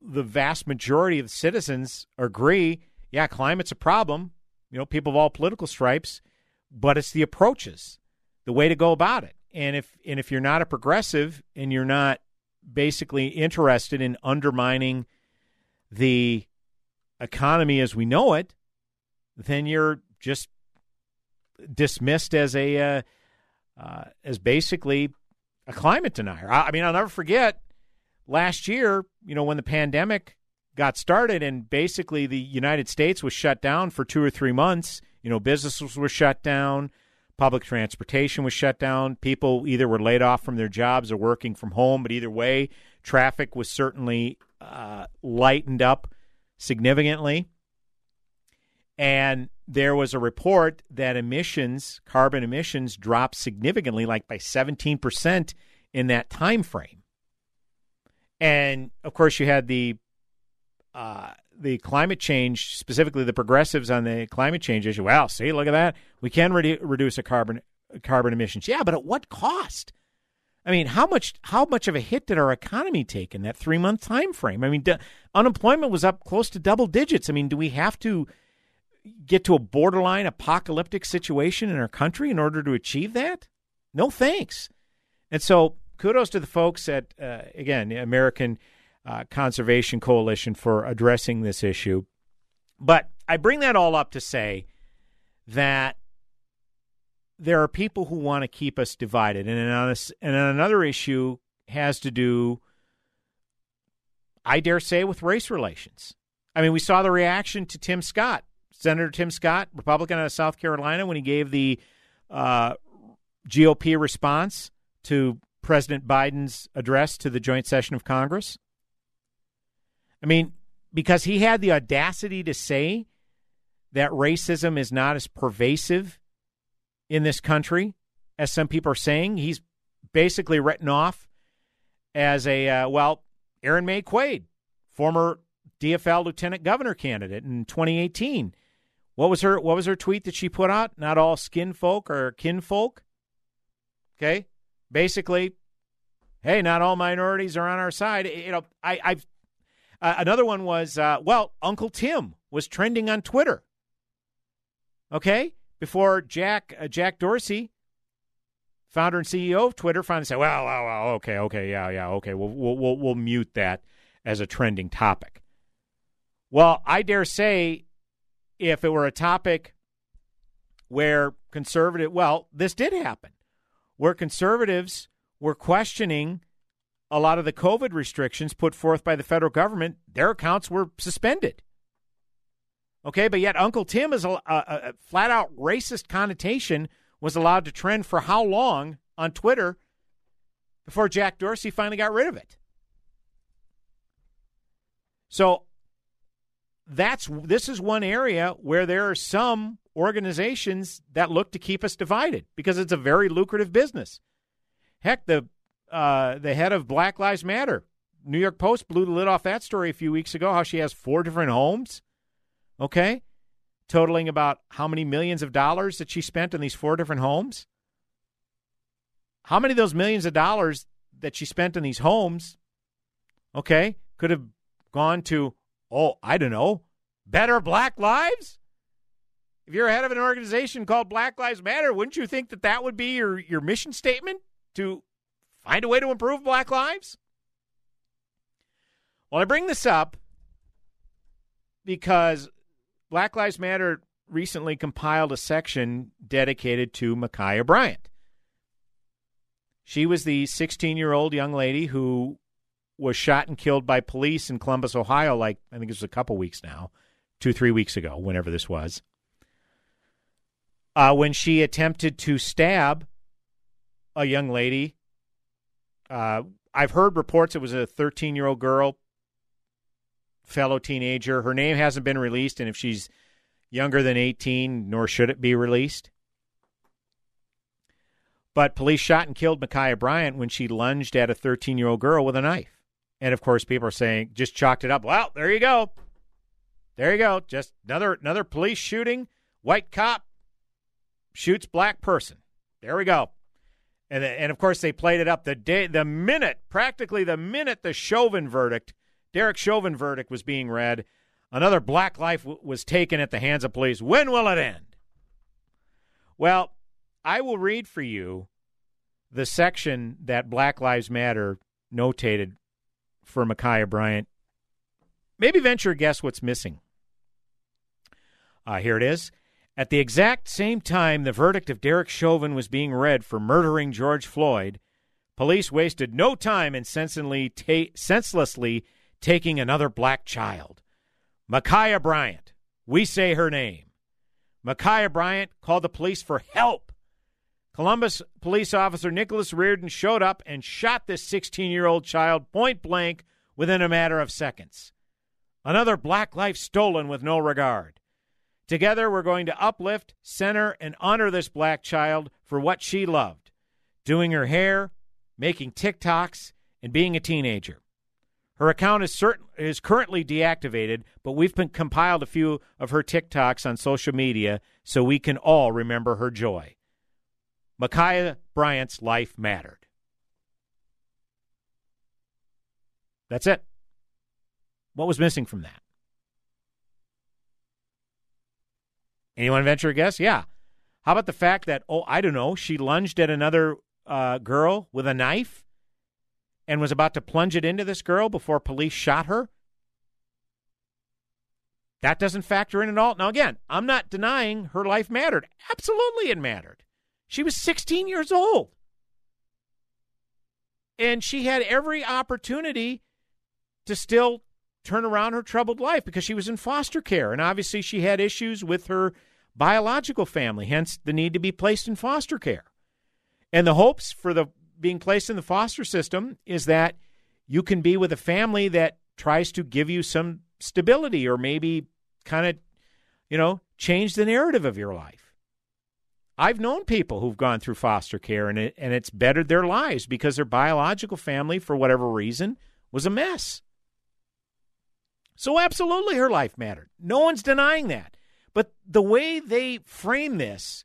the vast majority of citizens agree, yeah, climate's a problem. You know, people of all political stripes, but it's the approaches, the way to go about it. And if and if you're not a progressive and you're not basically interested in undermining the economy as we know it, then you're just dismissed as a uh, uh, as basically a climate denier. I, I mean, I'll never forget last year. You know, when the pandemic got started and basically the United States was shut down for two or three months. You know, businesses were shut down, public transportation was shut down. People either were laid off from their jobs or working from home, but either way, traffic was certainly uh, lightened up significantly. And there was a report that emissions, carbon emissions, dropped significantly, like by 17% in that time frame. And of course, you had the uh, the climate change, specifically the progressives on the climate change issue. Well, see, look at that. We can redu- reduce a carbon carbon emissions. Yeah, but at what cost? I mean, how much how much of a hit did our economy take in that three month time frame? I mean, d- unemployment was up close to double digits. I mean, do we have to get to a borderline apocalyptic situation in our country in order to achieve that? No thanks. And so, kudos to the folks at uh, again American uh, Conservation Coalition for addressing this issue. But I bring that all up to say that there are people who want to keep us divided, and and another issue has to do, I dare say, with race relations. I mean, we saw the reaction to Tim Scott, Senator Tim Scott, Republican out of South Carolina, when he gave the uh, GOP response to President Biden's address to the joint session of Congress. I mean, because he had the audacity to say that racism is not as pervasive in this country as some people are saying. He's basically written off as a, uh, well, Erin Maye Quade, former DFL lieutenant governor candidate in 2018. What was her what was her tweet that she put out? Not all skin folk are kinfolk. Okay? Basically, hey, not all minorities are on our side. You know, I, I've uh, another one was, uh, well, Uncle Tim was trending on Twitter. Okay, before Jack uh, Jack Dorsey, founder and CEO of Twitter, finally said, "Well, well, well okay, okay, yeah, yeah, okay, we'll, we'll we'll we'll mute that as a trending topic." Well, I dare say, if it were a topic where conservative, well, this did happen, where conservatives were questioning a lot of the COVID restrictions put forth by the federal government, their accounts were suspended. Okay, but yet Uncle Tim is a, a, a flat out racist connotation was allowed to trend for how long on Twitter before Jack Dorsey finally got rid of it. So that's this is one area where there are some organizations that look to keep us divided because it's a very lucrative business. Heck, the uh, the head of Black Lives Matter. New York Post blew the lid off that story a few weeks ago. How she has four different homes, okay, totaling about how many millions of dollars that she spent on these four different homes. How many of those millions of dollars that she spent on these homes, okay, could have gone to, oh, I don't know, better Black lives? If you're head of an organization called Black Lives Matter, wouldn't you think that that would be your, your mission statement to find a way to improve black lives? Well, I bring this up because Black Lives Matter recently compiled a section dedicated to Ma'Khia Bryant. She was the 16 year old young lady who was shot and killed by police in Columbus, Ohio, like I think it was a couple weeks now, two, three weeks ago, whenever this was. Uh, when she attempted to stab a young lady uh, I've heard reports it was a 13 year old girl. fellow teenager. Her name hasn't been released, and if she's younger than 18, nor should it be released. But police shot and killed Ma'Khia Bryant when she lunged at a 13 year old girl with a knife. And of course, people are saying, just chalked it up. Well, there you go. There you go. Just another another police shooting. White cop shoots black person. There we go. And and of course they played it up the day the minute practically the minute the Chauvin verdict, Derek Chauvin verdict was being read, another black life w- was taken at the hands of police. When will it end? Well, I will read for you the section that Black Lives Matter notated for Ma'Khia Bryant. Maybe venture a guess what's missing. Uh, here it is. At the exact same time the verdict of Derek Chauvin was being read for murdering George Floyd, police wasted no time in senselessly, ta- senselessly taking another black child. Ma'Khia Bryant, we say her name. Ma'Khia Bryant called the police for help. Columbus police officer Nicholas Reardon showed up and shot this 16 year old child point blank within a matter of seconds. Another black life stolen with no regard. Together, we're going to uplift, center, and honor this black child for what she loved doing her hair, making TikToks, and being a teenager. Her account is, certain, is currently deactivated, but we've been compiled a few of her TikToks on social media so we can all remember her joy. Ma'Khia Bryant's life mattered. That's it. What was missing from that? Anyone venture a guess? Yeah. How about the fact that, oh, I don't know, she lunged at another uh, girl with a knife and was about to plunge it into this girl before police shot her? That doesn't factor in at all. Now, again, I'm not denying her life mattered. Absolutely, it mattered. She was 16 years old. And she had every opportunity to still turn around her troubled life because she was in foster care. And obviously, she had issues with her biological family, hence the need to be placed in foster care. And the hopes for the being placed in the foster system is that you can be with a family that tries to give you some stability or maybe kind of, you know, change the narrative of your life. I've known people who've gone through foster care and it, and it's bettered their lives because their biological family, for whatever reason, was a mess. So, absolutely, her life mattered. No one's denying that. But the way they frame this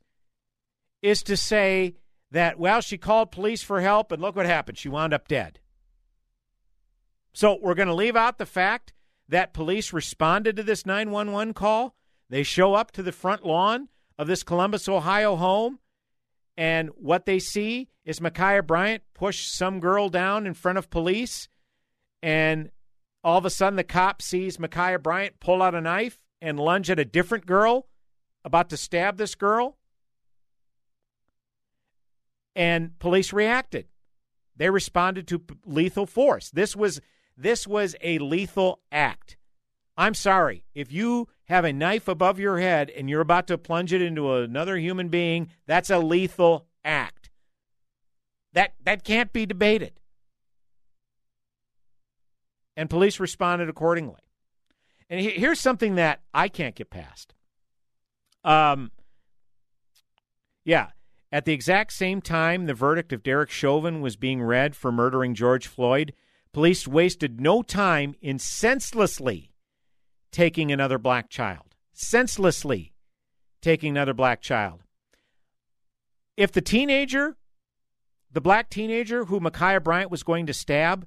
is to say that, well, she called police for help, and look what happened. She wound up dead. So, we're going to leave out the fact that police responded to this 911 call. They show up to the front lawn of this Columbus, Ohio home, and what they see is Ma'Khia Bryant push some girl down in front of police, and all of a sudden the cop sees Ma'Khia Bryant pull out a knife and lunge at a different girl about to stab this girl. And police reacted. They responded to lethal force. This was this was a lethal act. I'm sorry. If you have a knife above your head and you're about to plunge it into another human being, that's a lethal act. That that can't be debated. And police responded accordingly. And he- here's something that I can't get past. Um, yeah, at the exact same time the verdict of Derek Chauvin was being read for murdering George Floyd, police wasted no time in senselessly taking another black child. Senselessly taking another black child. If the teenager, the black teenager who Ma'Khia Bryant was going to stab,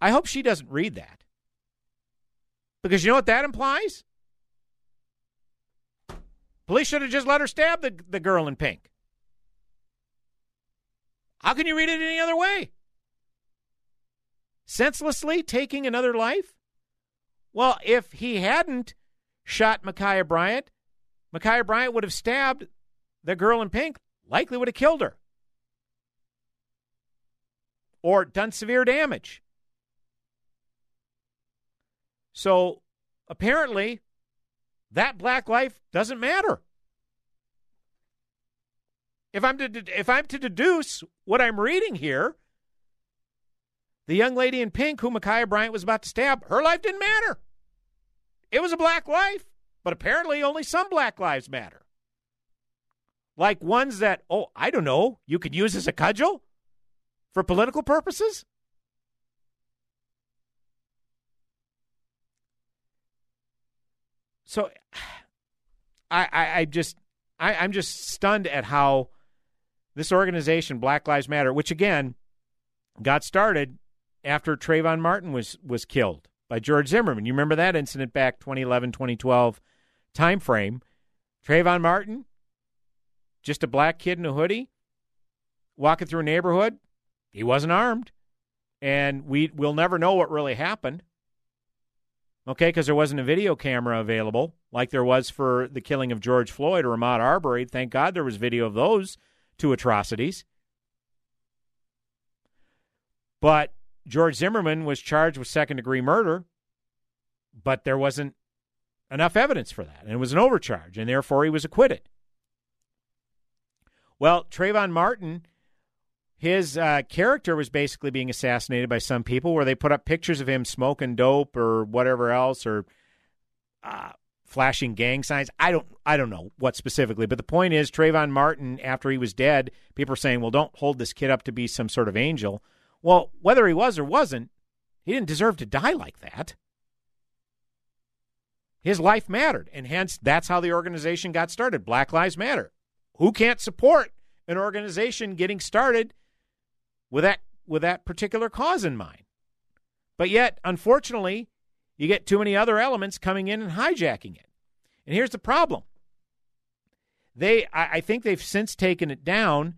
I hope she doesn't read that. Because you know what that implies? Police should have just let her stab the, the girl in pink. How can you read it any other way? Senselessly taking another life? Well, if he hadn't shot Ma'Khia Bryant, Ma'Khia Bryant would have stabbed the girl in pink, likely would have killed her or done severe damage. So apparently, that black life doesn't matter. If I'm to if I'm to deduce what I'm reading here, the young lady in pink who Ma'Khia Bryant was about to stab, her life didn't matter. It was a black life, but apparently only some black lives matter. Like ones that, oh, I don't know, you could use as a cudgel for political purposes? So (sighs) I, I, I just I, I'm just stunned at how this organization, Black Lives Matter, which again got started after Trayvon Martin was was killed by George Zimmerman. You remember that incident back 2011, 2012 time frame. Trayvon Martin, just a black kid in a hoodie, walking through a neighborhood. He wasn't armed, and we we'll never know what really happened. Okay, because there wasn't a video camera available like there was for the killing of George Floyd or Ahmaud Arbery. Thank God there was video of those two atrocities. But George Zimmerman was charged with second degree murder, but there wasn't enough evidence for that. And it was an overcharge, and therefore he was acquitted. Well, Trayvon Martin, his uh, character was basically being assassinated by some people where they put up pictures of him smoking dope or whatever else or uh, flashing gang signs. I don't I don't know what specifically, but the point is Trayvon Martin, after he was dead, people are saying, well, don't hold this kid up to be some sort of angel. Well, whether he was or wasn't, he didn't deserve to die like that. His life mattered, and hence that's how the organization got started. Black Lives Matter. Who can't support an organization getting started with that with that particular cause in mind? But yet, unfortunately, you get too many other elements coming in and hijacking it. And here's the problem. They I, I think they've since taken it down,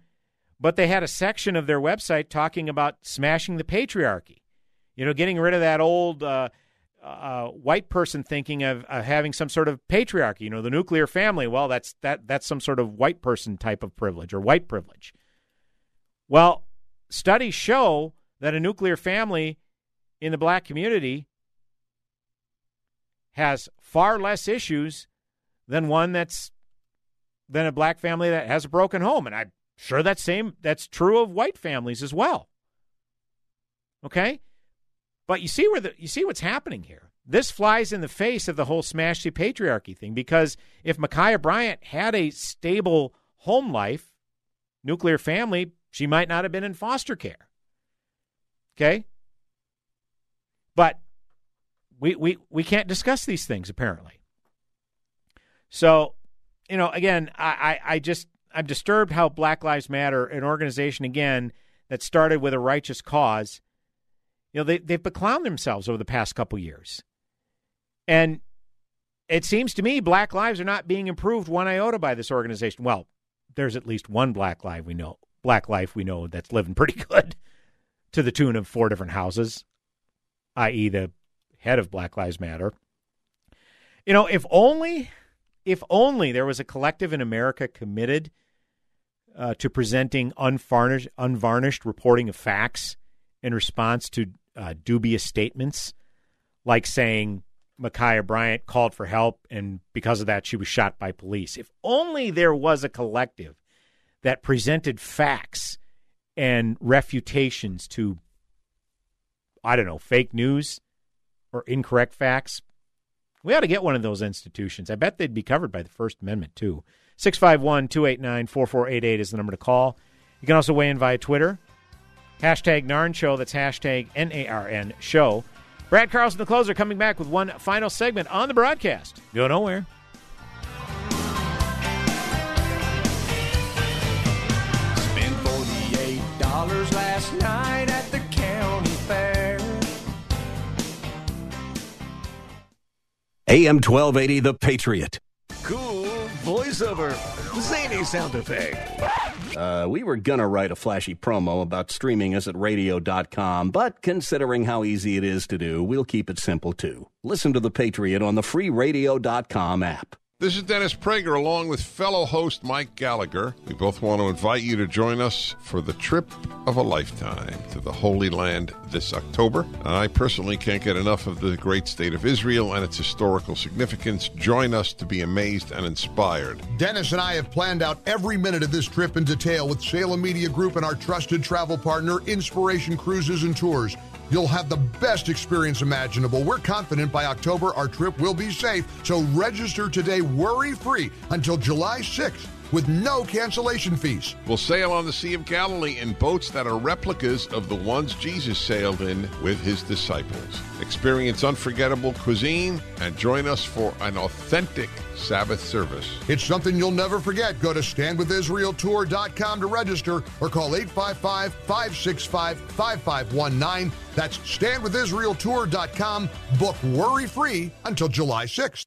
but they had a section of their website talking about smashing the patriarchy. You know, getting rid of that old uh, uh, white person thinking of, of having some sort of patriarchy. You know, the nuclear family. Well, that's that that's some sort of white person type of privilege or white privilege. Well, studies show that a nuclear family in the black community has far less issues than one that's than a black family that has a broken home, and I'm sure that same that's true of white families as well. Okay, but you see where the you see what's happening here. This flies in the face of the whole smash the patriarchy thing because if Ma'Khia Bryant had a stable home life, nuclear family, she might not have been in foster care. Okay? But we we we can't discuss these things apparently. So, you know, again, I, I, I just I'm disturbed how Black Lives Matter, an organization again that started with a righteous cause, you know, they they've beclowned themselves over the past couple years. And it seems to me black lives are not being improved one iota by this organization. Well, there's at least one black life we know black life we know that's living pretty (laughs) good to the tune of four different houses, i.e. the head of Black Lives Matter. You know, if only if only there was a collective in America committed uh, to presenting unvarnished, unvarnished reporting of facts in response to uh, dubious statements, like saying Ma'Khia Bryant called for help and because of that she was shot by police. If only there was a collective that presented facts and refutations to, I don't know, fake news or incorrect facts. We ought to get one of those institutions. I bet they'd be covered by the First Amendment, too. 651 289 4488 is the number to call. You can also weigh in via Twitter. Hashtag Narn Show. That's hashtag N A R N Show. Brad Carlson, the closer, coming back with one final segment on the broadcast. Go nowhere. Spent forty-eight dollars last night at the county fair. AM 1280, The Patriot. Voiceover. Zany sound effect. Uh, we were gonna write a flashy promo about streaming us at radio.com, but considering how easy it is to do, we'll keep it simple too. Listen to The Patriot on the free radio.com app. This is Dennis Prager along with fellow host Mike Gallagher. We both want to invite you to join us for the trip of a lifetime to the Holy Land this October. I personally can't get enough of the great state of Israel and its historical significance. Join us to be amazed and inspired. Dennis and I have planned out every minute of this trip in detail with Salem Media Group and our trusted travel partner, Inspiration Cruises and Tours. You'll have the best experience imaginable. We're confident by October our trip will be safe, so register today worry free until July 6th with no cancellation fees. We'll sail on the Sea of Galilee in boats that are replicas of the ones Jesus sailed in with his disciples. Experience unforgettable cuisine and join us for an authentic Sabbath service. It's something you'll never forget. Go to standwithisraeltour.com to register or call 855 565 5519. That's standwithisraeltour.com. Book worry free until July 6th.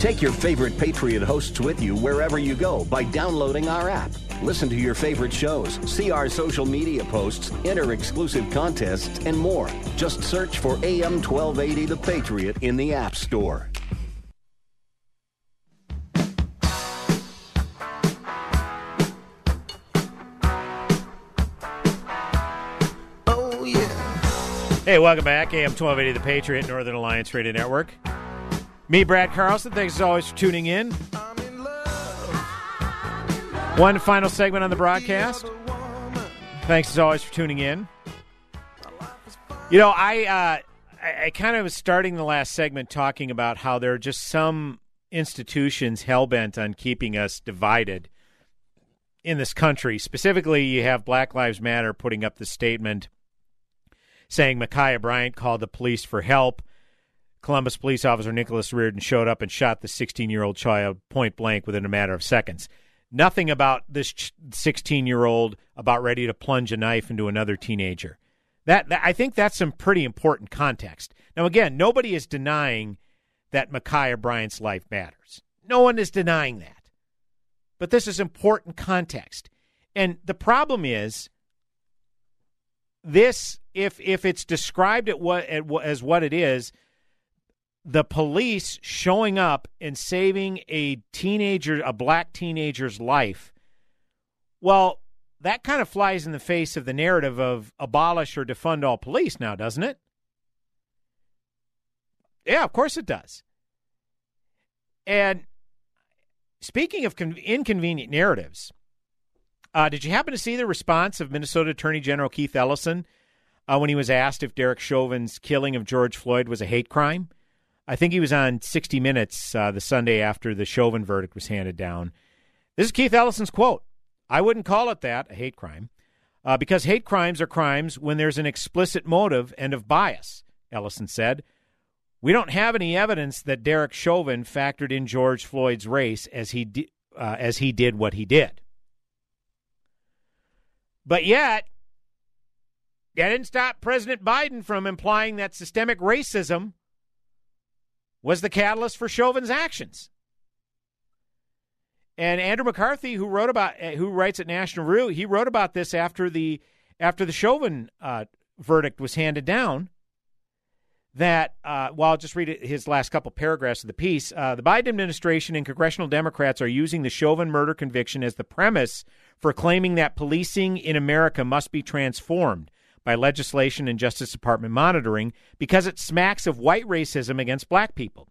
Take your favorite Patriot hosts with you wherever you go by downloading our app. Listen to your favorite shows, see our social media posts, enter exclusive contests, and more. Just search for AM 1280 The Patriot in the App Store. Oh, yeah. Hey, welcome back. AM 1280, The Patriot, Northern Alliance Radio Network. Me, Brad Carlson. Thanks as always for tuning in. One final segment on the broadcast. Thanks as always for tuning in. You know, I uh, I, I kind of was starting the last segment talking about how there are just some institutions hell bent on keeping us divided in this country. Specifically, you have Black Lives Matter putting up the statement saying Ma'Khia Bryant called the police for help. Columbus police officer Nicholas Reardon showed up and shot the 16 year old child point blank within a matter of seconds. Nothing about this 16 year old about ready to plunge a knife into another teenager. That, that I think that's some pretty important context. Now, again, nobody is denying that Ma'Khia Bryant's life matters. No one is denying that. But this is important context. And the problem is this if if it's described at what at, as what it is, the police showing up and saving a teenager, a black teenager's life. Well, that kind of flies in the face of the narrative of abolish or defund all police now, doesn't it? Yeah, of course it does. And speaking of con- inconvenient narratives, uh, did you happen to see the response of Minnesota Attorney General Keith Ellison uh, when he was asked if Derek Chauvin's killing of George Floyd was a hate crime? I think he was on 60 Minutes uh, the Sunday after the Chauvin verdict was handed down. This is Keith Ellison's quote I wouldn't call it that, a hate crime, uh, because hate crimes are crimes when there's an explicit motive and of bias, Ellison said. We don't have any evidence that Derek Chauvin factored in George Floyd's race as he di- uh, as he did what he did. But yet, that didn't stop President Biden from implying that systemic racism was the catalyst for Chauvin's actions. And Andrew McCarthy, who wrote about, uh, who writes at National Review, he wrote about this after the after the Chauvin uh, verdict was handed down. That, uh, well, I'll just read his last couple paragraphs of the piece. Uh, the Biden administration and congressional Democrats are using the Chauvin murder conviction as the premise for claiming that policing in America must be transformed by legislation and Justice Department monitoring because it smacks of white racism against black people.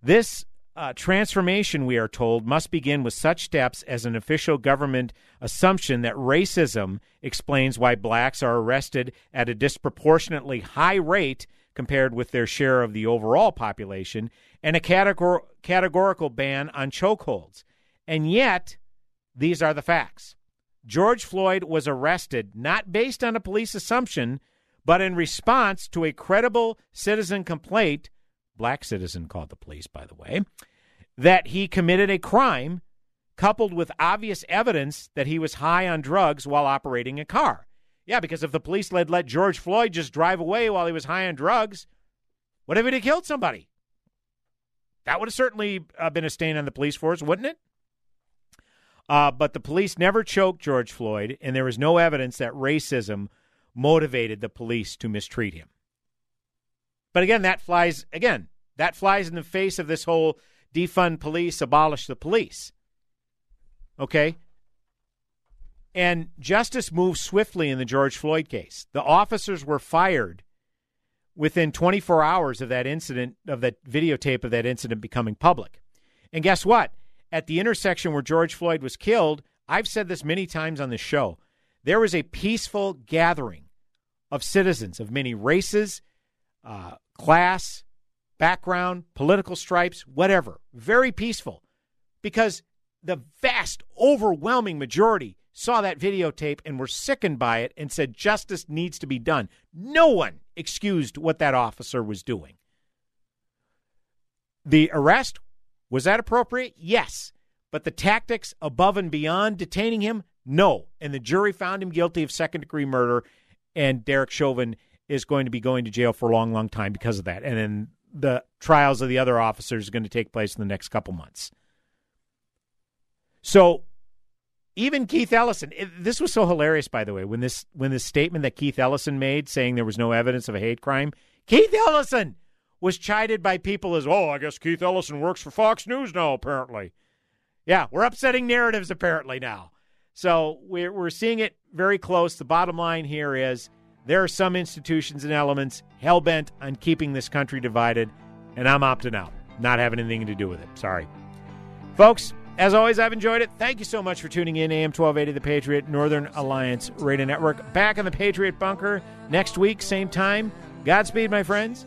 This uh, transformation, we are told, must begin with such steps as an official government assumption that racism explains why blacks are arrested at a disproportionately high rate compared with their share of the overall population, and a categor- categorical ban on chokeholds. And yet, these are the facts. George Floyd was arrested not based on a police assumption, but in response to a credible citizen complaint black citizen called the police, by the way, that he committed a crime coupled with obvious evidence that he was high on drugs while operating a car. Yeah, because if the police had let George Floyd just drive away while he was high on drugs, what if he'd have killed somebody? That would have certainly uh, been a stain on the police force, wouldn't it? Uh, but the police never choked George Floyd, and there was no evidence that racism motivated the police to mistreat him. But again, that flies again that flies in the face of this whole defund police, abolish the police. Okay? And justice moved swiftly in the George Floyd case. The officers were fired within 24 hours of that incident, of that videotape of that incident becoming public. And guess what? At the intersection where George Floyd was killed, I've said this many times on the show, there was a peaceful gathering of citizens of many races, uh, class, background, political stripes, whatever. Very peaceful because the vast, overwhelming majority saw that videotape and were sickened by it and said justice needs to be done. No one excused what that officer was doing. The arrest, was that appropriate? Yes. But the tactics above and beyond detaining him, no. And the jury found him guilty of second degree murder, and Derek Chauvin is going to be going to jail for a long, long time because of that. And then the trials of the other officers are going to take place in the next couple months. So even Keith Ellison, it, this was so hilarious, by the way, when this when this statement that Keith Ellison made saying there was no evidence of a hate crime, Keith Ellison was chided by people as, oh, I guess Keith Ellison works for Fox News now, apparently. Yeah, we're upsetting narratives apparently now. So we're we're seeing it very close. The bottom line here is there are some institutions and elements hell bent on keeping this country divided, and I'm opting out, not having anything to do with it. Sorry. Folks, as always, I've enjoyed it. Thank you so much for tuning in. AM 1280, The Patriot, Northern Alliance Radio Network. Back in the Patriot Bunker next week, same time. Godspeed, my friends.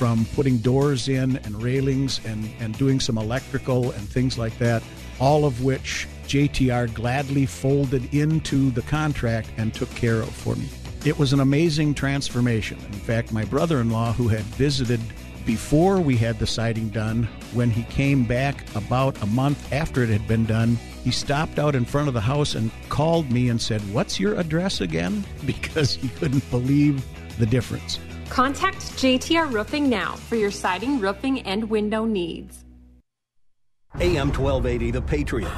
from putting doors in and railings and, and doing some electrical and things like that, all of which JTR gladly folded into the contract and took care of for me. It was an amazing transformation. In fact, my brother in law, who had visited before we had the siding done, when he came back about a month after it had been done, he stopped out in front of the house and called me and said, What's your address again? (laughs) Because he couldn't believe the difference. Contact JTR Roofing now for your siding, roofing, and window needs. AM 1280, The Patriot.